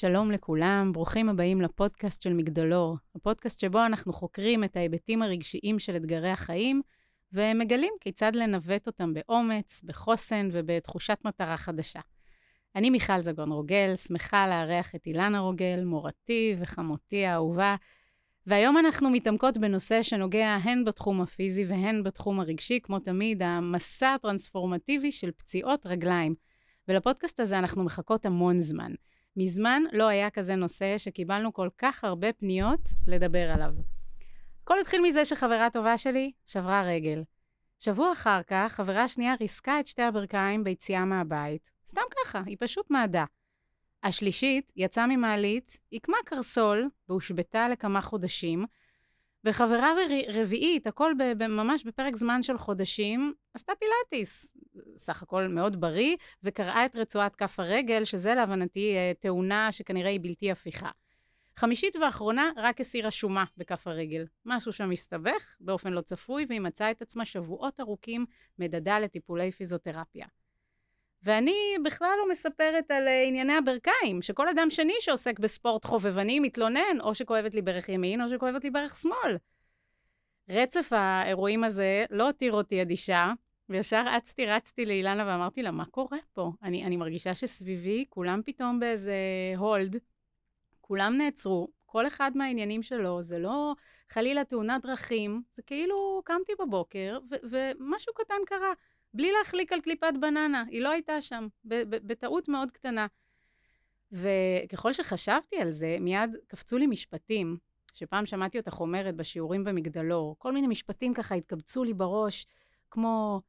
שלום לכולם, ברוכים הבאים לפודקאסט של מגדלור, הפודקאסט שבו אנחנו חוקרים את ההיבטים הרגשיים של אתגרי החיים, ומגלים כיצד לנווט אותם באומץ, בחוסן ובתחושת מטרה חדשה. אני מיכל זגון רוגל, שמחה לארח את אילנה רוגל, מורתי וחמותי האהובה, והיום אנחנו מתעמקות בנושא שנוגע הן בתחום הפיזי והן בתחום הרגשי, כמו תמיד, המסע הטרנספורמטיבי של פציעות רגליים. ולפודקאסט הזה אנחנו מחכות המון זמן. מזמן לא היה כזה נושא שקיבלנו כל כך הרבה פניות לדבר עליו. הכל התחיל מזה שחברה טובה שלי שברה רגל. שבוע אחר כך, חברה שנייה ריסקה את שתי הברכיים ביציאה מהבית. סתם ככה, היא פשוט מעדה. השלישית יצאה ממעלית, עיקמה קרסול והושבתה לכמה חודשים, וחברה רביעית, הכל ממש בפרק זמן של חודשים, עשתה פילאטיס. סך הכל מאוד בריא, וקרעה את רצועת כף הרגל, שזה להבנתי אה, תאונה שכנראה היא בלתי הפיכה. חמישית ואחרונה, רק הסירה שומה בכף הרגל. משהו שם הסתבך באופן לא צפוי, והיא מצאה את עצמה שבועות ארוכים מדדה לטיפולי פיזיותרפיה. ואני בכלל לא מספרת על אה, ענייני הברכיים, שכל אדם שני שעוסק בספורט חובבני מתלונן, או שכואבת לי ברך ימין, או שכואבת לי ברך שמאל. רצף האירועים הזה לא הותיר אותי אדישה, וישר אצתי רצתי לאילנה ואמרתי לה, מה קורה פה? אני, אני מרגישה שסביבי כולם פתאום באיזה הולד, כולם נעצרו, כל אחד מהעניינים שלו, זה לא חלילה תאונת דרכים, זה כאילו קמתי בבוקר ו- ומשהו קטן קרה. בלי להחליק על קליפת בננה, היא לא הייתה שם, בטעות מאוד קטנה. וככל שחשבתי על זה, מיד קפצו לי משפטים, שפעם שמעתי אותך אומרת בשיעורים במגדלור, כל מיני משפטים ככה התקבצו לי בראש, כמו,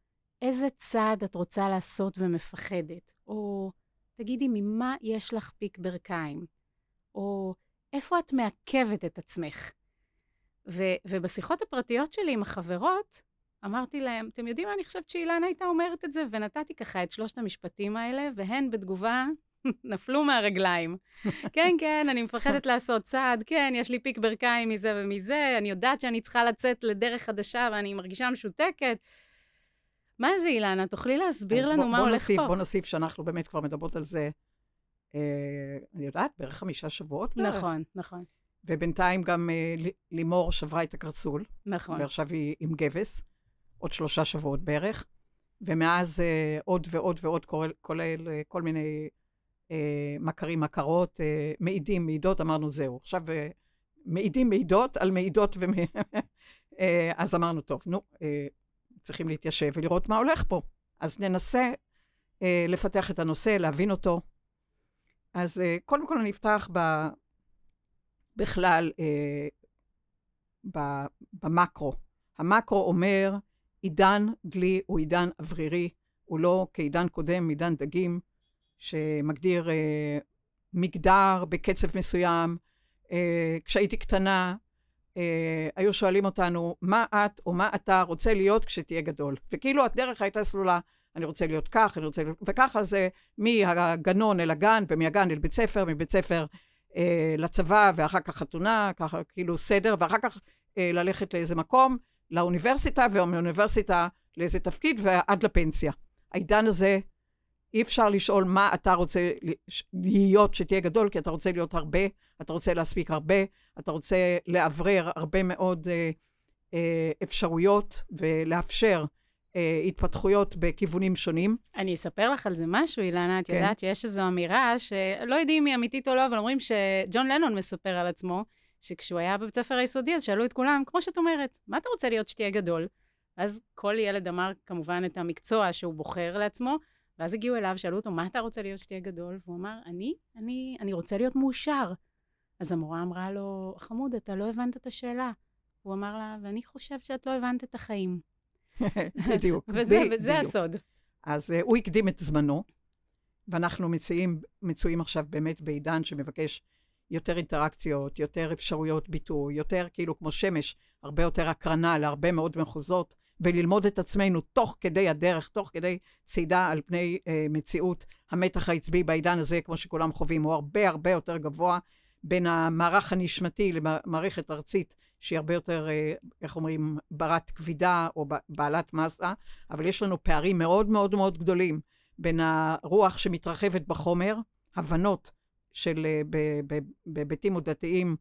איזה צעד את רוצה לעשות ומפחדת? או, תגידי, ממה יש לך פיק ברכיים? או, איפה את מעכבת את עצמך? ו- ובשיחות הפרטיות שלי עם החברות, אמרתי להם, אתם יודעים מה אני חושבת שאילנה הייתה אומרת את זה? ונתתי ככה את שלושת המשפטים האלה, והן בתגובה נפלו מהרגליים. כן, כן, אני מפחדת לעשות צעד, כן, יש לי פיק ברכיים מזה ומזה, אני יודעת שאני צריכה לצאת לדרך חדשה ואני מרגישה משותקת. מה זה, אילנה? תוכלי להסביר לנו בוא, מה בוא הולך נוסיף, פה? בוא נוסיף שאנחנו באמת כבר מדברות על זה, אה, אני יודעת, בערך חמישה שבועות. נכון, בערך. נכון. ובינתיים גם אה, לימור שברה את הקרסול. נכון. ועכשיו היא עם גבס. עוד שלושה שבועות בערך, ומאז אה, עוד ועוד ועוד, כולל, כולל אה, כל מיני אה, מכרים, מכרות, אה, מעידים, מעידות, אמרנו זהו. עכשיו אה, מעידים, מעידות על מעידות, ומ... אה, אז אמרנו, טוב, נו, אה, צריכים להתיישב ולראות מה הולך פה. אז ננסה אה, לפתח את הנושא, להבין אותו. אז אה, קודם כל אני אפתח ב... בכלל אה, ב... במקרו. המקרו אומר, עידן דלי הוא עידן אוורירי, הוא לא כעידן קודם, עידן דגים, שמגדיר אה, מגדר בקצב מסוים. אה, כשהייתי קטנה, היו שואלים אותנו, מה את או מה אתה רוצה להיות כשתהיה גדול? וכאילו הדרך הייתה סלולה, אני רוצה להיות כך, אני רוצה להיות... וככה זה מהגנון אל הגן, ומהגן אל בית ספר, מבית ספר אה, לצבא, ואחר כך חתונה, ככה כאילו סדר, ואחר כך אה, ללכת לאיזה מקום. לאוניברסיטה, ומאוניברסיטה לאיזה תפקיד, ועד לפנסיה. העידן הזה, אי אפשר לשאול מה אתה רוצה להיות שתהיה גדול, כי אתה רוצה להיות הרבה, אתה רוצה להספיק הרבה, אתה רוצה לאוורר הרבה מאוד אה, אה, אפשרויות ולאפשר אה, התפתחויות בכיוונים שונים. אני אספר לך על זה משהו, אילנה. את כן. יודעת שיש איזו אמירה שלא יודעים אם היא אמיתית או לא, אבל אומרים שג'ון לנון מספר על עצמו, שכשהוא היה בבית ספר היסודי, אז שאלו את כולם, כמו שאת אומרת, מה אתה רוצה להיות שתהיה גדול? אז כל ילד אמר כמובן את המקצוע שהוא בוחר לעצמו, ואז הגיעו אליו, שאלו אותו, מה אתה רוצה להיות שתהיה גדול? והוא אמר, אני, אני, אני רוצה להיות מאושר. אז המורה אמרה לו, חמוד, אתה לא הבנת את השאלה. הוא אמר לה, ואני חושב שאת לא הבנת את החיים. בדיוק. וזה, ב- וזה בדיוק. הסוד. אז uh, הוא הקדים את זמנו, ואנחנו מצויים, מצויים עכשיו באמת בעידן שמבקש יותר אינטראקציות, יותר אפשרויות ביטוי, יותר כאילו כמו שמש, הרבה יותר הקרנה להרבה מאוד מחוזות, וללמוד את עצמנו תוך כדי הדרך, תוך כדי צעידה על פני אה, מציאות. המתח העצבי בעידן הזה, כמו שכולם חווים, הוא הרבה הרבה יותר גבוה בין המערך הנשמתי למערכת ארצית, שהיא הרבה יותר, אה, איך אומרים, ברת כבידה או בעלת מסה, אבל יש לנו פערים מאוד מאוד מאוד גדולים בין הרוח שמתרחבת בחומר, הבנות של אה, בהיבטים עודתיים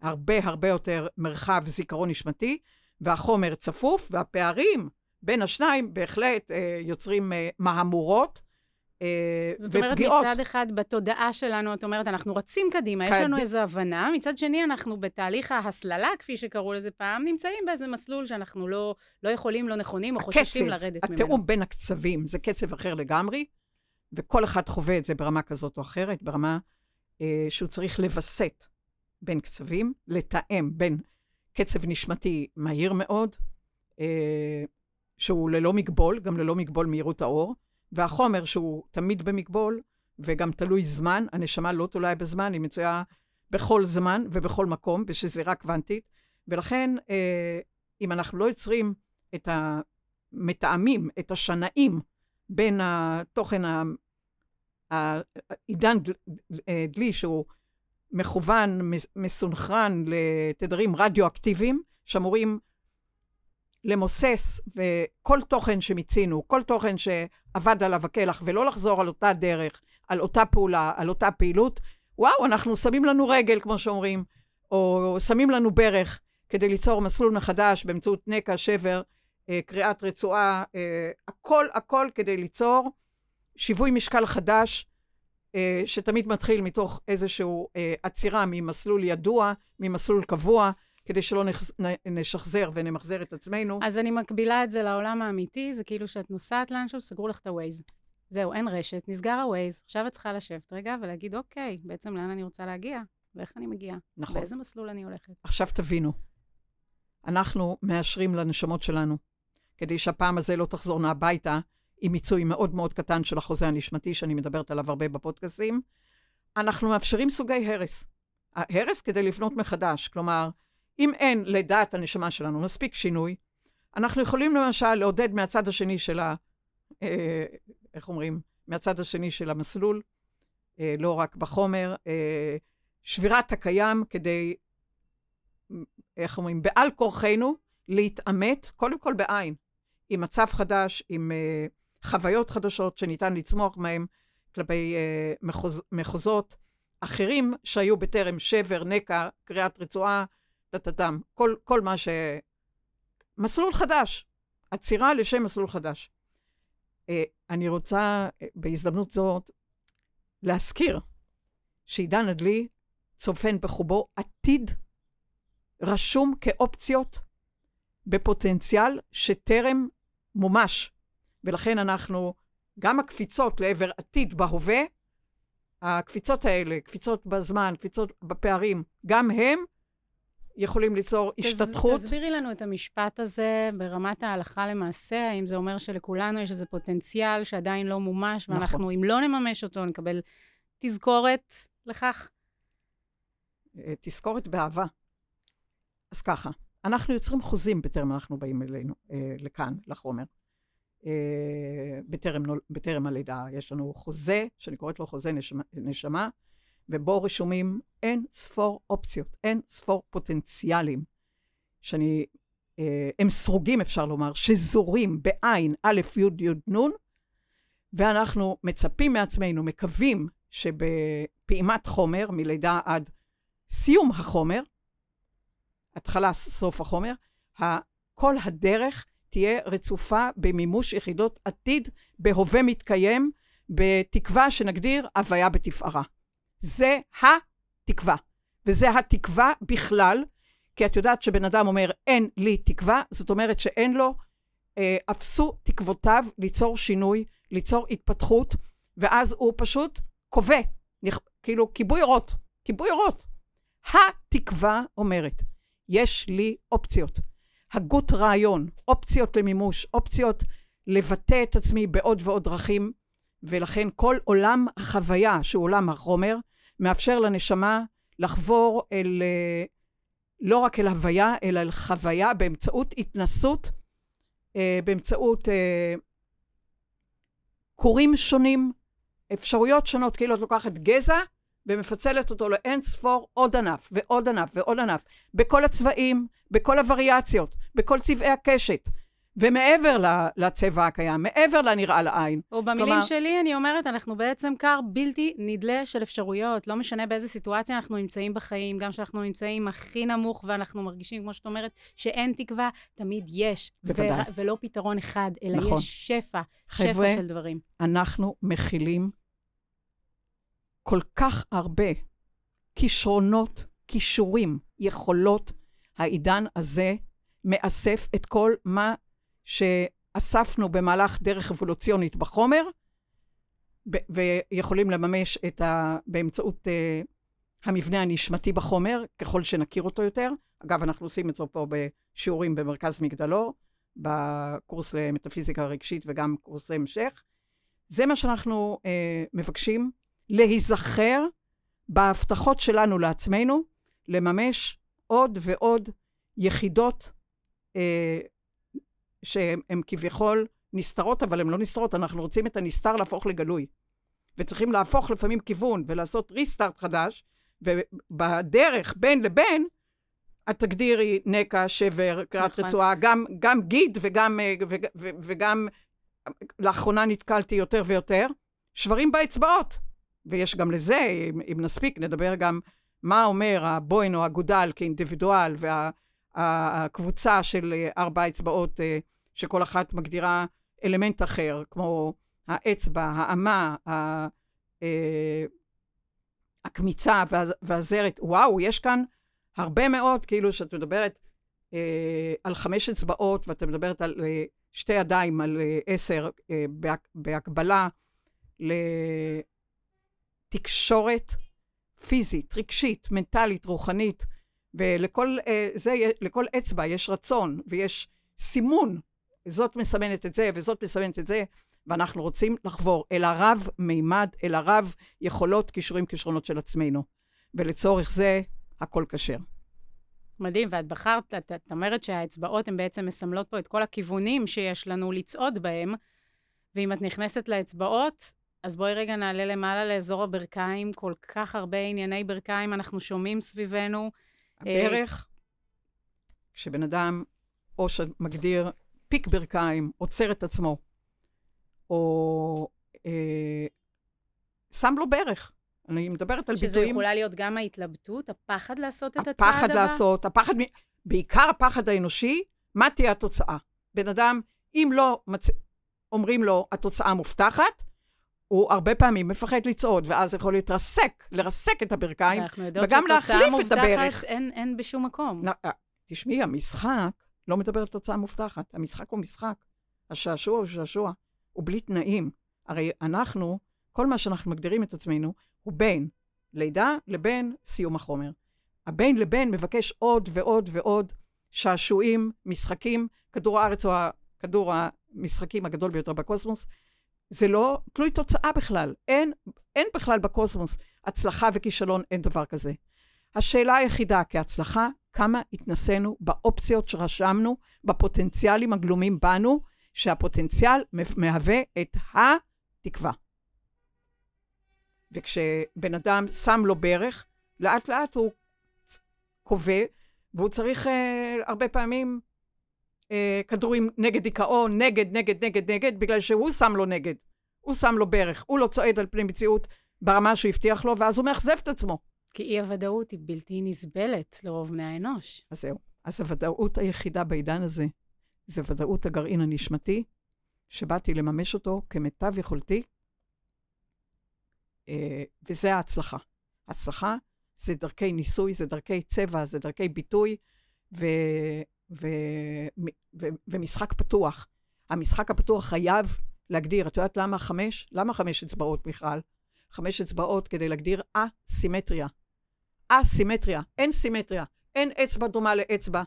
הרבה הרבה יותר מרחב זיכרון נשמתי, והחומר צפוף, והפערים בין השניים בהחלט אה, יוצרים אה, מהמורות. אה, זאת אומרת, מצד אחד, בתודעה שלנו, את אומרת, אנחנו רצים קדימה, יש לנו איזו הבנה, מצד שני, אנחנו בתהליך ההסללה, כפי שקראו לזה פעם, נמצאים באיזה מסלול שאנחנו לא, לא יכולים, לא נכונים, או חוששים לרדת ממנו. התיאום בין הקצבים זה קצב אחר לגמרי, וכל אחד חווה את זה ברמה כזאת או אחרת, ברמה אה, שהוא צריך לווסת בין קצבים, לתאם בין קצב נשמתי מהיר מאוד, אה, שהוא ללא מגבול, גם ללא מגבול מהירות האור, והחומר שהוא תמיד במגבול, וגם תלוי זמן, הנשמה לא תלויה בזמן, היא מצויה בכל זמן ובכל מקום, ושזה רק קוונטית. ולכן, אה, אם אנחנו לא יוצרים את המתאמים, את השנאים בין התוכן העידן אה, דלי, שהוא מכוון, מסונכרן לתדרים רדיואקטיביים, שאמורים למוסס וכל תוכן שמיצינו, כל תוכן שאבד עליו הקלח, ולא לחזור על אותה דרך, על אותה פעולה, על אותה פעילות, וואו, אנחנו שמים לנו רגל, כמו שאומרים, או שמים לנו ברך כדי ליצור מסלול מחדש באמצעות נקע, שבר, אה, קריאת רצועה, אה, הכל הכל כדי ליצור שיווי משקל חדש, שתמיד מתחיל מתוך איזושהי עצירה ממסלול ידוע, ממסלול קבוע, כדי שלא נשחזר ונמחזר את עצמנו. אז אני מקבילה את זה לעולם האמיתי, זה כאילו שאת נוסעת לאנשהו, סגרו לך את ה-Waze. זהו, אין רשת, נסגר ה-Waze, עכשיו את צריכה לשבת רגע ולהגיד, אוקיי, בעצם לאן אני רוצה להגיע, ואיך אני מגיעה. נכון. באיזה מסלול אני הולכת. עכשיו תבינו, אנחנו מאשרים לנשמות שלנו, כדי שהפעם הזה לא תחזורנה הביתה עם מיצוי מאוד מאוד קטן של החוזה הנשמתי, שאני מדברת עליו הרבה בפודקאסים, אנחנו מאפשרים סוגי הרס. הרס כדי לבנות מחדש, כלומר, אם אין לדעת הנשמה שלנו מספיק שינוי, אנחנו יכולים למשל לעודד מהצד השני של ה... אה, איך אומרים? מהצד השני של המסלול, אה, לא רק בחומר, אה, שבירת הקיים כדי, איך אומרים? בעל כורחנו להתעמת, קודם כל בעין, עם מצב חדש, עם חוויות חדשות שניתן לצמוח מהן כלפי אה, מחוז, מחוזות אחרים שהיו בטרם שבר, נקע, קריאת רצועה, טטטם, כל, כל מה ש... מסלול חדש, עצירה לשם מסלול חדש. אה, אני רוצה אה, בהזדמנות זאת להזכיר שעידן הדלי צופן בחובו עתיד רשום כאופציות בפוטנציאל שטרם מומש. ולכן אנחנו, גם הקפיצות לעבר עתיד בהווה, הקפיצות האלה, קפיצות בזמן, קפיצות בפערים, גם הם יכולים ליצור תס, השתתחות. תסבירי לנו את המשפט הזה ברמת ההלכה למעשה, האם זה אומר שלכולנו יש איזה פוטנציאל שעדיין לא מומש, ואנחנו, נכון. אם לא נממש אותו, נקבל תזכורת לכך? אה, תזכורת באהבה. אז ככה, אנחנו יוצרים חוזים בטרם אנחנו באים אלינו, אה, לכאן, לחומר. אה, בטרם, בטרם הלידה. יש לנו חוזה, שאני קוראת לו חוזה נשמה, נשמה ובו רשומים אין ספור אופציות, אין ספור פוטנציאלים, שאני, אה, הם סרוגים אפשר לומר, שזורים בעין א', י', י', נ', ואנחנו מצפים מעצמנו, מקווים שבפעימת חומר, מלידה עד סיום החומר, התחלה, סוף החומר, כל הדרך תהיה רצופה במימוש יחידות עתיד בהווה מתקיים, בתקווה שנגדיר הוויה בתפארה. זה התקווה. וזה התקווה בכלל, כי את יודעת שבן אדם אומר, אין לי תקווה, זאת אומרת שאין לו, אה, אפסו תקוותיו ליצור שינוי, ליצור התפתחות, ואז הוא פשוט כובע, כאילו כיבוי אורות, כיבוי אורות. התקווה אומרת, יש לי אופציות. הגות רעיון, אופציות למימוש, אופציות לבטא את עצמי בעוד ועוד דרכים, ולכן כל עולם החוויה, שהוא עולם החומר, מאפשר לנשמה לחבור אל, אה, לא רק אל הוויה, אלא אל חוויה באמצעות התנסות, אה, באמצעות כורים אה, שונים, אפשרויות שונות, כאילו את לוקחת גזע ומפצלת אותו לאין ספור עוד ענף ועוד ענף ועוד ענף, בכל הצבעים, בכל הווריאציות, בכל צבעי הקשת, ומעבר לצבע הקיים, מעבר לנראה לעין. או במילים כלומר... שלי, אני אומרת, אנחנו בעצם כר בלתי נדלה של אפשרויות. לא משנה באיזה סיטואציה אנחנו נמצאים בחיים, גם כשאנחנו נמצאים הכי נמוך ואנחנו מרגישים, כמו שאת אומרת, שאין תקווה, תמיד יש. בוודאי. ו- ולא פתרון אחד, אלא נכון. יש שפע, חבר'ה, שפע של דברים. אנחנו מכילים כל כך הרבה כישרונות, כישורים, יכולות. העידן הזה מאסף את כל מה שאספנו במהלך דרך אבולוציונית בחומר, ויכולים לממש את ה... באמצעות uh, המבנה הנשמתי בחומר, ככל שנכיר אותו יותר. אגב, אנחנו עושים את זה פה בשיעורים במרכז מגדלור, בקורס למטאפיזיקה רגשית וגם קורסי המשך. זה מה שאנחנו uh, מבקשים, להיזכר בהבטחות שלנו לעצמנו, לממש עוד ועוד יחידות שהן כביכול נסתרות, אבל הן לא נסתרות, אנחנו רוצים את הנסתר להפוך לגלוי. וצריכים להפוך לפעמים כיוון ולעשות ריסטארט חדש, ובדרך בין לבין, את תגדירי נקע, שבר, קריאת נכון. רצועה, גם, גם גיד וגם, וגם, וגם לאחרונה נתקלתי יותר ויותר, שברים באצבעות. ויש גם לזה, אם, אם נספיק, נדבר גם מה אומר הבוין או הגודל כאינדיבידואל, והקבוצה של ארבע אצבעות אה, שכל אחת מגדירה אלמנט אחר, כמו האצבע, האמה, אה, הקמיצה והזרת. וואו, יש כאן הרבה מאוד, כאילו, שאת מדברת אה, על חמש אצבעות, ואת מדברת על אה, שתי ידיים, על עשר, בהקבלה לתקשורת פיזית, רגשית, מנטלית, רוחנית, ולכל זה, לכל אצבע יש רצון ויש סימון זאת מסמנת את זה וזאת מסמנת את זה, ואנחנו רוצים לחבור אל הרב-מימד, אל הרב-יכולות, כישורים, כישרונות של עצמנו. ולצורך זה, הכל כשר. מדהים, ואת בחרת, את, את אומרת שהאצבעות הן בעצם מסמלות פה את כל הכיוונים שיש לנו לצעוד בהם, ואם את נכנסת לאצבעות, אז בואי רגע נעלה למעלה לאזור הברכיים, כל כך הרבה ענייני ברכיים אנחנו שומעים סביבנו. הברך, כשבן אדם או שמגדיר פיק ברכיים, עוצר את עצמו, או אה, שם לו ברך. אני מדברת על ביטויים... שזה יכולה להיות גם ההתלבטות, הפחד לעשות את הצעד הבא? הפחד לעשות, הפחד, בעיקר הפחד האנושי, מה תהיה התוצאה? בן אדם, אם לא מצ... אומרים לו, התוצאה מובטחת, הוא הרבה פעמים מפחד לצעוד, ואז יכול להתרסק, לרסק את הברכיים, וגם להחליף את הברך. אין, אין בשום מקום. אה, תשמעי, המשחק לא מדבר על תוצאה מובטחת. המשחק הוא משחק, השעשוע הוא שעשוע, הוא בלי תנאים. הרי אנחנו, כל מה שאנחנו מגדירים את עצמנו, הוא בין לידה לבין סיום החומר. הבין לבין מבקש עוד ועוד ועוד שעשועים, משחקים. כדור הארץ הוא כדור המשחקים הגדול ביותר בקוסמוס. זה לא תלוי תוצאה בכלל. אין, אין בכלל בקוסמוס הצלחה וכישלון, אין דבר כזה. השאלה היחידה כהצלחה, כמה התנסינו באופציות שרשמנו, בפוטנציאלים הגלומים בנו, שהפוטנציאל מהווה את התקווה. וכשבן אדם שם לו ברך, לאט לאט הוא קובע, והוא צריך uh, הרבה פעמים כדורים נגד דיכאון, נגד, נגד, נגד, נגד, בגלל שהוא שם לו נגד. הוא שם לו ברך, הוא לא צועד על פני מציאות ברמה שהוא הבטיח לו, ואז הוא מאכזב את עצמו. כי אי-הוודאות היא בלתי נסבלת לרוב בני האנוש. אז זהו. אז הוודאות היחידה בעידן הזה, זה ודאות הגרעין הנשמתי, שבאתי לממש אותו כמיטב יכולתי, אה, וזה ההצלחה. הצלחה זה דרכי ניסוי, זה דרכי צבע, זה דרכי ביטוי, ו, ו, ו, ו, ומשחק פתוח. המשחק הפתוח חייב להגדיר, את יודעת למה חמש? למה חמש אצבעות בכלל? חמש אצבעות כדי להגדיר א-סימטריה. א-סימטריה, אין סימטריה, אין אצבע דומה לאצבע,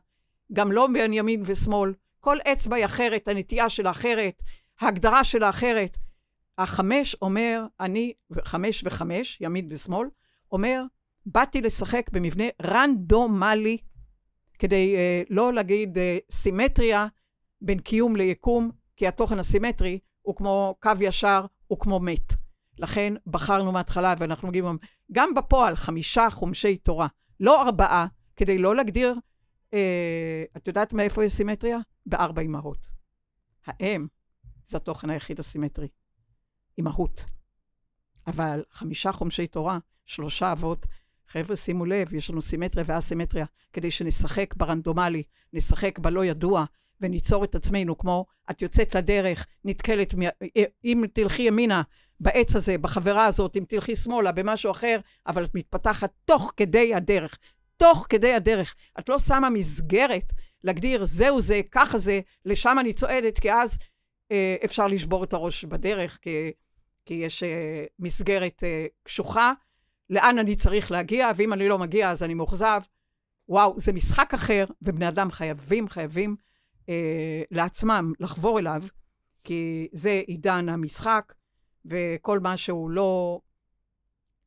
גם לא בין ימין ושמאל. כל אצבע היא אחרת, הנטייה שלה אחרת, ההגדרה שלה אחרת. החמש אומר, אני, חמש וחמש, ימין ושמאל, אומר, באתי לשחק במבנה רנדומלי, כדי uh, לא להגיד uh, סימטריה בין קיום ליקום, כי התוכן הסימטרי הוא כמו קו ישר, הוא כמו מת. לכן בחרנו מההתחלה, ואנחנו מגיעים, גם בפועל, חמישה חומשי תורה, לא ארבעה, כדי לא להגדיר, אה, את יודעת מאיפה יש סימטריה? בארבע אמהות. האם זה התוכן היחיד הסימטרי, אימהות. אבל חמישה חומשי תורה, שלושה אבות, חבר'ה, שימו לב, יש לנו סימטריה ואסימטריה, כדי שנשחק ברנדומלי, נשחק בלא ידוע, וניצור את עצמנו, כמו את יוצאת לדרך, נתקלת, אם תלכי ימינה בעץ הזה, בחברה הזאת, אם תלכי שמאלה, במשהו אחר, אבל את מתפתחת תוך כדי הדרך. תוך כדי הדרך. את לא שמה מסגרת להגדיר, זהו זה, ככה זה, לשם אני צועדת, כי אז אה, אפשר לשבור את הראש בדרך, כי, כי יש אה, מסגרת אה, קשוחה, לאן אני צריך להגיע, ואם אני לא מגיע אז אני מאוכזב. וואו, זה משחק אחר, ובני אדם חייבים, חייבים אה, לעצמם לחבור אליו, כי זה עידן המשחק, וכל מה שהוא לא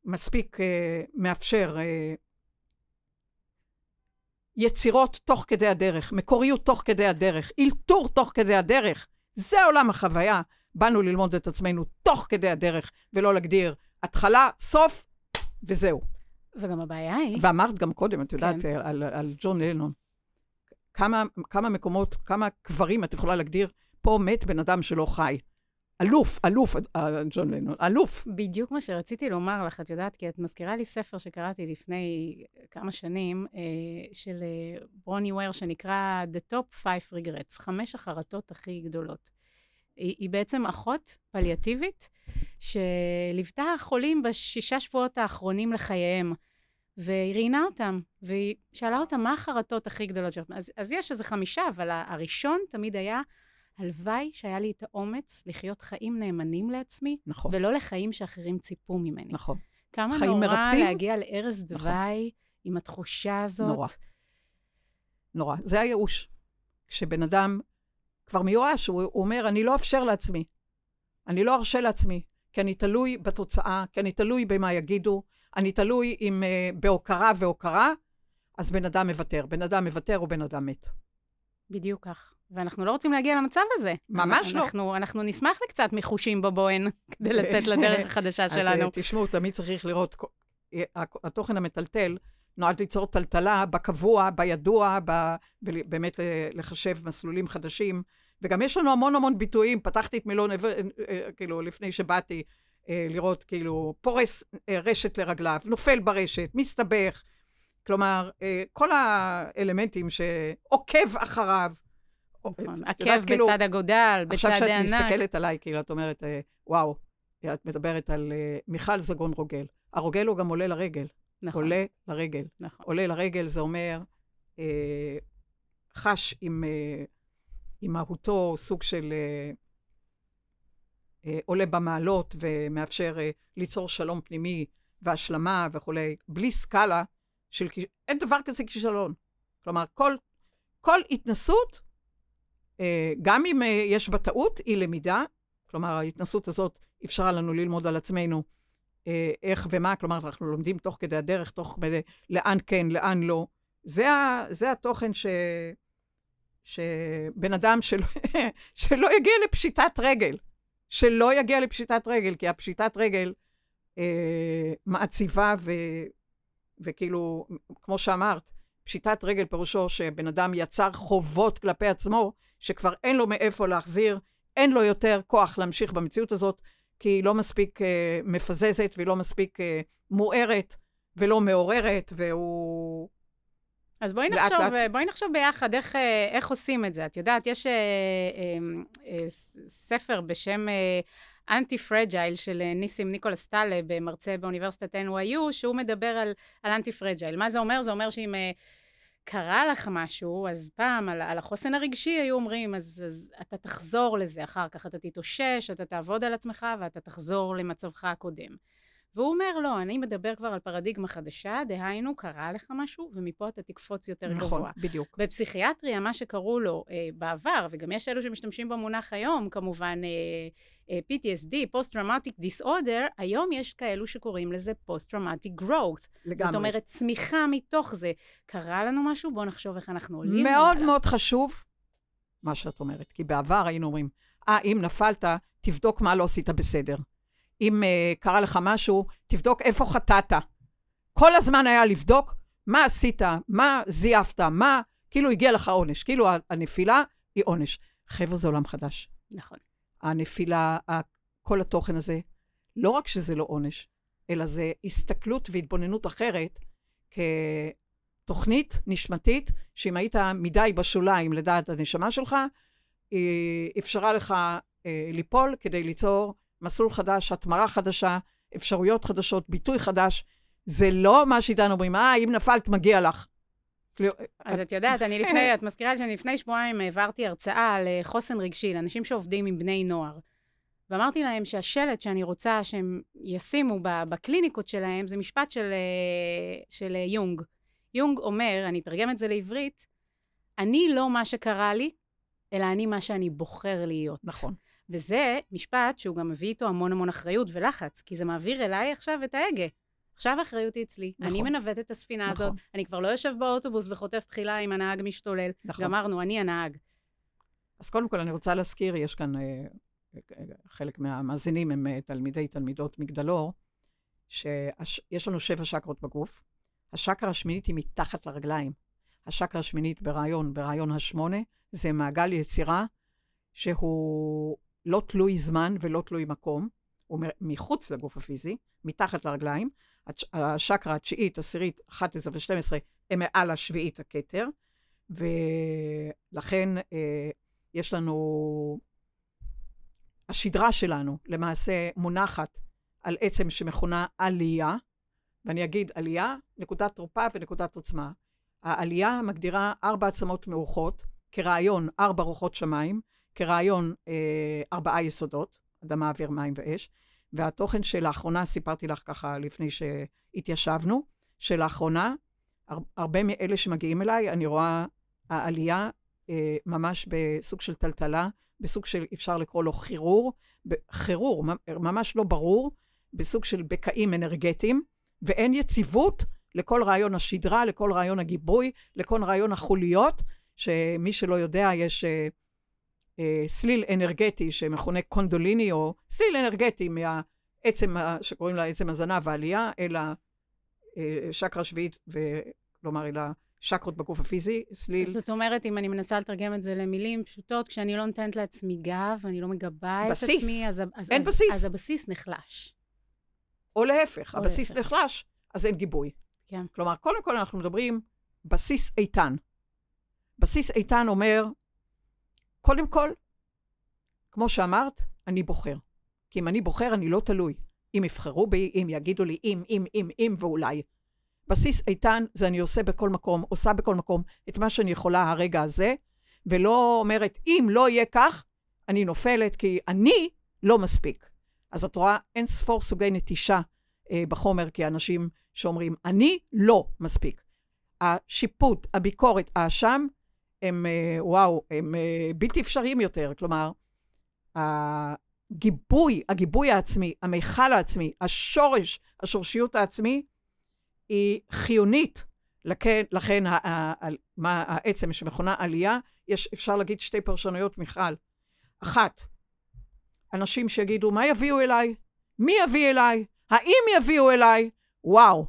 מספיק אה, מאפשר אה, יצירות תוך כדי הדרך, מקוריות תוך כדי הדרך, אילתור תוך כדי הדרך. זה עולם החוויה. באנו ללמוד את עצמנו תוך כדי הדרך, ולא להגדיר התחלה, סוף, וזהו. וגם הבעיה היא... ואמרת גם קודם, את יודעת, כן. על, על ג'ון לנון. כמה, כמה מקומות, כמה קברים את יכולה להגדיר, פה מת בן אדם שלא חי. אלוף, אלוף, אה, ג'ון לנון, אלוף. בדיוק מה שרציתי לומר לך, את יודעת, כי את מזכירה לי ספר שקראתי לפני כמה שנים, אה, של אה, ברוני וויר, שנקרא The Top 5 Regrets, חמש החרטות הכי גדולות. היא, היא בעצם אחות פליאטיבית, שליוותה חולים בשישה שבועות האחרונים לחייהם. והיא ראיינה אותם, והיא שאלה אותם מה החרטות הכי גדולות שלכם. אז, אז יש איזה חמישה, אבל הראשון תמיד היה, הלוואי שהיה לי את האומץ לחיות חיים נאמנים לעצמי, נכון. ולא לחיים שאחרים ציפו ממני. נכון. כמה נורא מרצים? להגיע לערש נכון. דווי נכון. עם התחושה הזאת. נורא. נורא. זה הייאוש. כשבן אדם כבר מיואש, הוא, הוא אומר, אני לא אאפשר לעצמי. אני לא ארשה לעצמי, כי אני תלוי בתוצאה, כי אני תלוי במה יגידו, אני תלוי אם uh, בהוקרה והוקרה, אז בן אדם מוותר. בן אדם מוותר או בן אדם מת. בדיוק כך. ואנחנו לא רוצים להגיע למצב הזה. ממש אנחנו, לא. אנחנו נשמח לקצת מחושים בבוהן כדי לצאת לדרך החדשה שלנו. אז תשמעו, תמיד צריך לראות, התוכן המטלטל נועד ליצור טלטלה בקבוע, בידוע, ב, באמת לחשב מסלולים חדשים. וגם יש לנו המון המון ביטויים, פתחתי את מילון, אה, כאילו, לפני שבאתי, אה, לראות כאילו פורס אה, רשת לרגליו, נופל ברשת, מסתבך. כלומר, כל האלמנטים שעוקב אחריו. נכון, עקב כאילו, בצד אגודל, בצד הענק. עכשיו שאת מסתכלת עליי, כאילו, את אומרת, וואו, את מדברת על מיכל זגון רוגל. הרוגל הוא גם עולה לרגל. נכון. עולה לרגל. נכון. עולה לרגל זה אומר, אה, חש עם, אה, עם מהותו סוג של... אה, אה, עולה במעלות ומאפשר אה, ליצור שלום פנימי והשלמה וכולי, בלי סקאלה של... אין דבר כזה כישלון. כלומר, כל, כל התנסות, אה, גם אם יש בה טעות, היא למידה. כלומר, ההתנסות הזאת אפשרה לנו ללמוד על עצמנו איך ומה, כלומר, אנחנו לומדים תוך כדי הדרך, תוך כדי לאן כן, לאן לא. זה, ה, זה התוכן ש... שבן אדם שלא, שלא יגיע לפשיטת רגל. שלא יגיע לפשיטת רגל, כי הפשיטת רגל אה, מעציבה ו, וכאילו, כמו שאמרת, פשיטת רגל פירושו שבן אדם יצר חובות כלפי עצמו, שכבר אין לו מאיפה להחזיר, אין לו יותר כוח להמשיך במציאות הזאת, כי היא לא מספיק אה, מפזזת והיא לא מספיק אה, מוארת ולא מעוררת, והוא אז בואי נחשוב, לאט, לאט. בואי נחשוב ביחד איך, אה, איך עושים את זה. את יודעת, יש אה, אה, אה, ספר בשם אנטי אה, פרג'ייל של אה, ניסים ניקולס טלב, מרצה באוניברסיטת NYU, שהוא מדבר על, על אנטי פרג'ייל. מה זה אומר? זה אומר שאם אה, קרה לך משהו, אז פעם על, על החוסן הרגשי היו אומרים, אז, אז אתה תחזור לזה אחר כך, אתה תתאושש, אתה תעבוד על עצמך ואתה תחזור למצבך הקודם. והוא אומר, לא, אני מדבר כבר על פרדיגמה חדשה, דהיינו, קרה לך משהו, ומפה אתה תקפוץ יותר נכון, גבוה. נכון, בדיוק. בפסיכיאטריה, מה שקראו לו אה, בעבר, וגם יש אלו שמשתמשים במונח היום, כמובן, אה, אה, PTSD, Post-Traumatic Disorder, היום יש כאלו שקוראים לזה Post-Traumatic Growth. לגמרי. זאת אומרת, צמיחה מתוך זה. קרה לנו משהו, בואו נחשוב איך אנחנו עולים. מאוד מאוד חשוב מה שאת אומרת, כי בעבר היינו אומרים, אה, אם נפלת, תבדוק מה לא עשית בסדר. אם uh, קרה לך משהו, תבדוק איפה חטאת. כל הזמן היה לבדוק מה עשית, מה זייפת, מה, כאילו הגיע לך עונש, כאילו הנפילה היא עונש. חבר'ה, זה עולם חדש. נכון. הנפילה, כל התוכן הזה, לא רק שזה לא עונש, אלא זה הסתכלות והתבוננות אחרת כתוכנית נשמתית, שאם היית מדי בשוליים לדעת הנשמה שלך, היא אפשרה לך אה, ליפול כדי ליצור מסלול חדש, התמרה חדשה, אפשרויות חדשות, ביטוי חדש. זה לא מה שאיתנו אומרים, אה, אם נפלת, מגיע לך. אז את יודעת, אני לפני, את מזכירה לי שאני לפני שבועיים העברתי הרצאה על אה, חוסן רגשי לאנשים שעובדים עם בני נוער. ואמרתי להם שהשלט שאני רוצה שהם ישימו בקליניקות שלהם זה משפט של, אה, של אה, יונג. יונג אומר, אני אתרגם את זה לעברית, אני לא מה שקרה לי, אלא אני מה שאני בוחר להיות. נכון. וזה משפט שהוא גם מביא איתו המון המון אחריות ולחץ, כי זה מעביר אליי עכשיו את ההגה. עכשיו האחריות היא אצלי, נכון. אני מנווט את הספינה נכון. הזאת, אני כבר לא יושב באוטובוס וחוטף בחילה אם הנהג משתולל. נכון. גמרנו, אני הנהג. אז קודם כל אני רוצה להזכיר, יש כאן אה, חלק מהמאזינים הם אה, תלמידי, תלמידות מגדלור, שיש לנו שבע שקרות בגוף. השקרה השמינית היא מתחת לרגליים. השקרה השמינית ברעיון, ברעיון השמונה, זה מעגל יצירה שהוא לא תלוי זמן ולא תלוי מקום, הוא מחוץ לגוף הפיזי, מתחת לרגליים. השקרה התשיעית, עשירית, 11 ו-12 הם מעל השביעית הכתר, ולכן אה, יש לנו השדרה שלנו למעשה מונחת על עצם שמכונה עלייה, ואני אגיד עלייה, נקודת תורפה ונקודת עוצמה. העלייה מגדירה ארבע עצמות מאורחות, כרעיון ארבע רוחות שמיים, כרעיון אה, ארבעה יסודות, אדמה, אוויר, מים ואש, והתוכן שלאחרונה, סיפרתי לך ככה לפני שהתיישבנו, שלאחרונה, הר, הרבה מאלה שמגיעים אליי, אני רואה העלייה אה, ממש בסוג של טלטלה, בסוג של, אפשר לקרוא לו חירור, חירור, ממש לא ברור, בסוג של בקעים אנרגטיים, ואין יציבות לכל רעיון השדרה, לכל רעיון הגיבוי, לכל רעיון החוליות, שמי שלא יודע, יש אה, סליל אנרגטי שמכונה קונדוליני, או סליל אנרגטי מהעצם, שקוראים לה עצם הזנב העלייה, אל השקרה שביעית, כלומר אל שקרות בגוף הפיזי, סליל. זאת אומרת, אם אני מנסה לתרגם את זה למילים פשוטות, כשאני לא נותנת לעצמי גב, אני לא מגבה בסיס. את עצמי, אז, אז, אין אז, בסיס. אז הבסיס נחלש. או להפך, או הבסיס להפך. נחלש, אז אין גיבוי. כן. כלומר, קודם כל אנחנו מדברים בסיס איתן. בסיס איתן אומר, קודם כל, כמו שאמרת, אני בוחר. כי אם אני בוחר, אני לא תלוי. אם יבחרו בי, אם יגידו לי אם, אם, אם, אם ואולי. בסיס איתן זה אני עושה בכל מקום, עושה בכל מקום את מה שאני יכולה הרגע הזה, ולא אומרת, אם לא יהיה כך, אני נופלת, כי אני לא מספיק. אז את רואה אין ספור סוגי נטישה אה, בחומר, כי אנשים שאומרים, אני לא מספיק. השיפוט, הביקורת, האשם, הם, אה, וואו, הם אה, בלתי אפשריים יותר. כלומר, הגיבוי, הגיבוי העצמי, המיכל העצמי, השורש, השורשיות העצמי, היא חיונית. לכן, לכן מה העצם שמכונה עלייה, יש, אפשר להגיד שתי פרשנויות, מיכל. אחת, אנשים שיגידו, מה יביאו אליי? מי יביא אליי? האם יביאו אליי? וואו,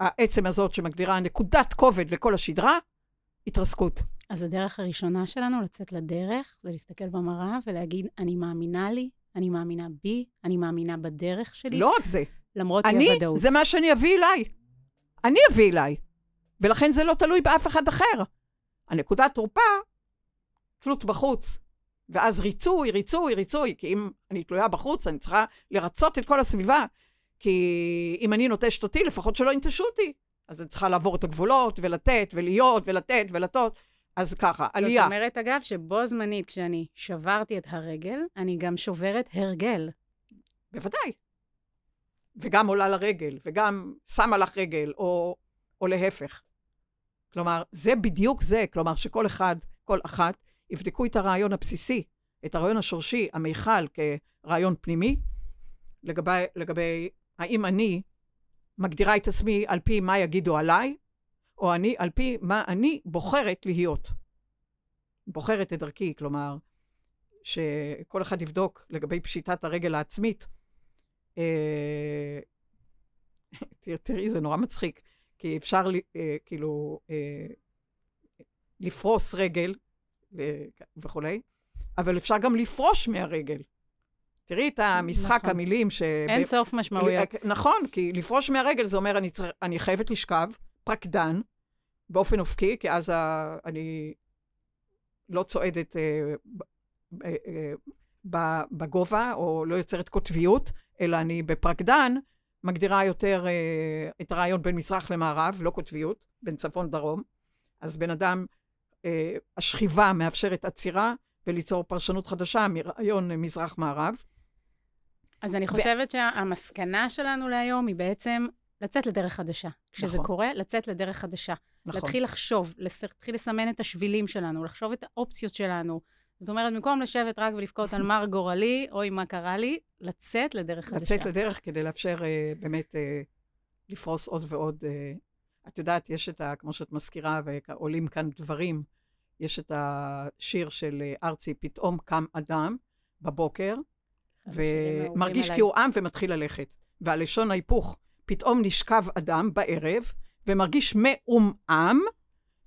העצם הזאת שמגדירה נקודת כובד לכל השדרה, התרסקות. אז הדרך הראשונה שלנו לצאת לדרך זה להסתכל במראה ולהגיד, אני מאמינה לי, אני מאמינה בי, אני מאמינה בדרך שלי. לא רק זה. למרות אי-הוודאות. אני, זה מה שאני אביא אליי. אני אביא אליי. ולכן זה לא תלוי באף אחד אחר. הנקודת תורפה, תלות בחוץ. ואז ריצוי, ריצוי, ריצוי. כי אם אני תלויה בחוץ, אני צריכה לרצות את כל הסביבה. כי אם אני נוטשת אותי, לפחות שלא ינטשו אותי. אז אני צריכה לעבור את הגבולות, ולתת, ולהיות, ולתת, ולתות. אז ככה, זאת עלייה. זאת אומרת, אגב, שבו זמנית, כשאני שברתי את הרגל, אני גם שוברת הרגל. בוודאי. וגם עולה לרגל, וגם שמה לך רגל, או, או להפך. כלומר, זה בדיוק זה. כלומר, שכל אחד, כל אחת, יבדקו את הרעיון הבסיסי, את הרעיון השורשי, המיכל, כרעיון פנימי, לגבי, לגבי האם אני מגדירה את עצמי על פי מה יגידו עליי, או אני, על פי מה אני בוחרת להיות. בוחרת את דרכי, כלומר, שכל אחד יבדוק לגבי פשיטת הרגל העצמית. אה, תראי, זה נורא מצחיק, כי אפשר אה, כאילו אה, לפרוס רגל וכולי, אבל אפשר גם לפרוש מהרגל. תראי את המשחק נכון. המילים ש... אין סוף משמעויות. נכון, כי לפרוש מהרגל זה אומר, אני, צר... אני חייבת לשכב, פרקדן, באופן אופקי, כי אז ה... אני לא צועדת אה, אה, אה, בגובה, או לא יוצרת קוטביות, אלא אני בפרקדן, מגדירה יותר אה, את הרעיון בין מזרח למערב, לא קוטביות, בין צפון לדרום. אז בן אדם, אה, השכיבה מאפשרת עצירה וליצור פרשנות חדשה מרעיון מזרח-מערב. אז אני חושבת ו... שהמסקנה שלנו להיום היא בעצם לצאת לדרך חדשה. כשזה נכון. קורה, לצאת לדרך חדשה. נכון. להתחיל לחשוב, להתחיל לסמן את השבילים שלנו, לחשוב את האופציות שלנו. זאת אומרת, במקום לשבת רק ולבכות על מר גורלי, אוי, מה קרה לי, לצאת לדרך חדשה. לצאת לדרך כדי לאפשר uh, באמת uh, לפרוס עוד ועוד. Uh, את יודעת, יש את ה... כמו שאת מזכירה, ועולים כאן דברים, יש את השיר של uh, ארצי, פתאום קם אדם בבוקר, ומרגיש כי הוא עם ומתחיל ללכת. והלשון ההיפוך, פתאום נשכב אדם בערב, ומרגיש מעומעם,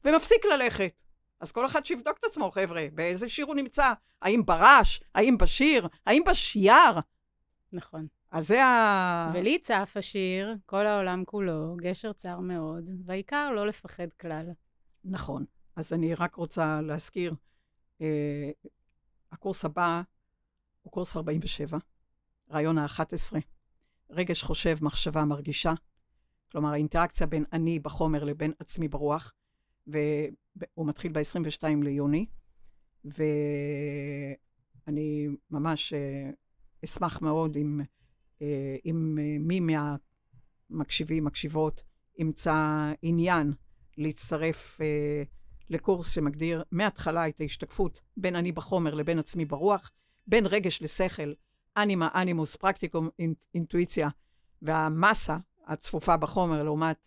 ומפסיק ללכת. אז כל אחד שיבדוק את עצמו, חבר'ה, באיזה שיר הוא נמצא. האם ברש? האם בשיר? האם בשייר? נכון. אז זה ה... ולי צף השיר, כל העולם כולו, גשר צר מאוד, והעיקר לא לפחד כלל. נכון. אז אני רק רוצה להזכיר, אה, הקורס הבא הוא קורס 47, רעיון ה-11, רגש חושב, מחשבה מרגישה. כלומר, האינטראקציה בין אני בחומר לבין עצמי ברוח. והוא מתחיל ב-22 ליוני, ואני ממש אה, אשמח מאוד אם, אה, אה, מי מהמקשיבים, מקשיבות, ימצא עניין להצטרף לקורס שמגדיר מההתחלה את ההשתקפות בין אני בחומר לבין עצמי ברוח, בין רגש לשכל, אנימה, אנימוס, פרקטיקום, אינטואיציה, והמסה הצפופה בחומר לעומת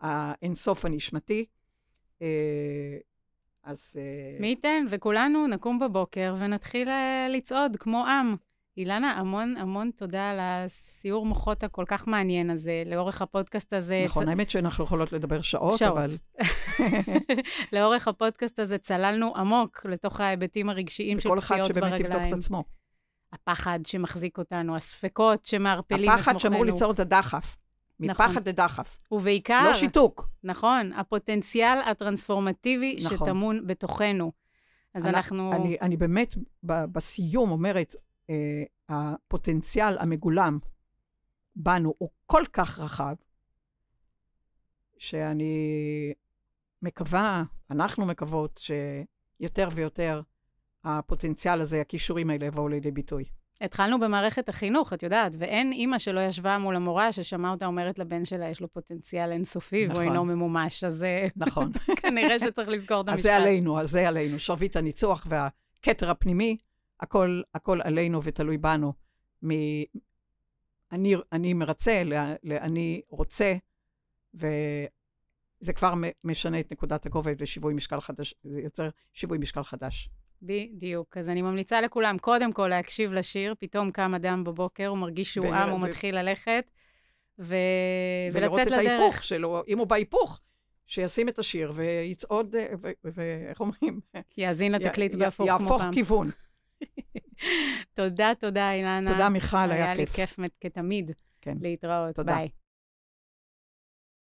האינסוף הנשמתי. אה, אז... אה, מי ייתן, וכולנו נקום בבוקר ונתחיל אה, לצעוד כמו עם. אילנה, המון המון תודה על הסיור מוחות הכל כך מעניין הזה, לאורך הפודקאסט הזה. נכון, צ... האמת שאנחנו יכולות לדבר שעות, שעות. אבל... לאורך הפודקאסט הזה צללנו עמוק לתוך ההיבטים הרגשיים של פציעות ברגליים. וכל אחד שבאמת יבדוק את עצמו. הפחד שמחזיק אותנו, הספקות שמערפלים את מוחנו. הפחד שאמור ליצור את הדחף. מפחד נכון. לדחף. ובעיקר... לא שיתוק. נכון, הפוטנציאל הטרנספורמטיבי נכון. שטמון בתוכנו. אז אני, אנחנו... אני, אני באמת ב, בסיום אומרת, הפוטנציאל המגולם בנו הוא כל כך רחב, שאני מקווה, אנחנו מקוות, שיותר ויותר הפוטנציאל הזה, הכישורים האלה יבואו לידי ביטוי. התחלנו במערכת החינוך, את יודעת, ואין אימא שלא ישבה מול המורה ששמעה אותה אומרת לבן שלה, יש לו פוטנציאל אינסופי נכון. והוא אינו ממומש, אז אה, נכון. כנראה שצריך לזכור את המשפט. אז זה עלינו, אז זה עלינו. שרביט הניצוח והכתר הפנימי, הכל, הכל עלינו ותלוי בנו. מ... אני, אני מרצה לאני רוצה, וזה כבר משנה את נקודת הכובד ושיווי משקל חדש, זה יוצר שיווי משקל חדש. בדיוק. אז אני ממליצה לכולם, קודם כל להקשיב לשיר, פתאום קם אדם בבוקר, הוא מרגיש שהוא עם, הוא מתחיל ללכת, ו... ולצאת לדרך. ולראות את ההיפוך שלו, אם הוא בהיפוך, שישים את השיר ויצעוד, ואיך אומרים? יאזין לתקליט בהפוך כמו פעם. יהפוך כיוון. תודה, תודה, אילנה. תודה, מיכל, היה כיף. היה לי כיף כתמיד. כן. להתראות. תודה. ביי.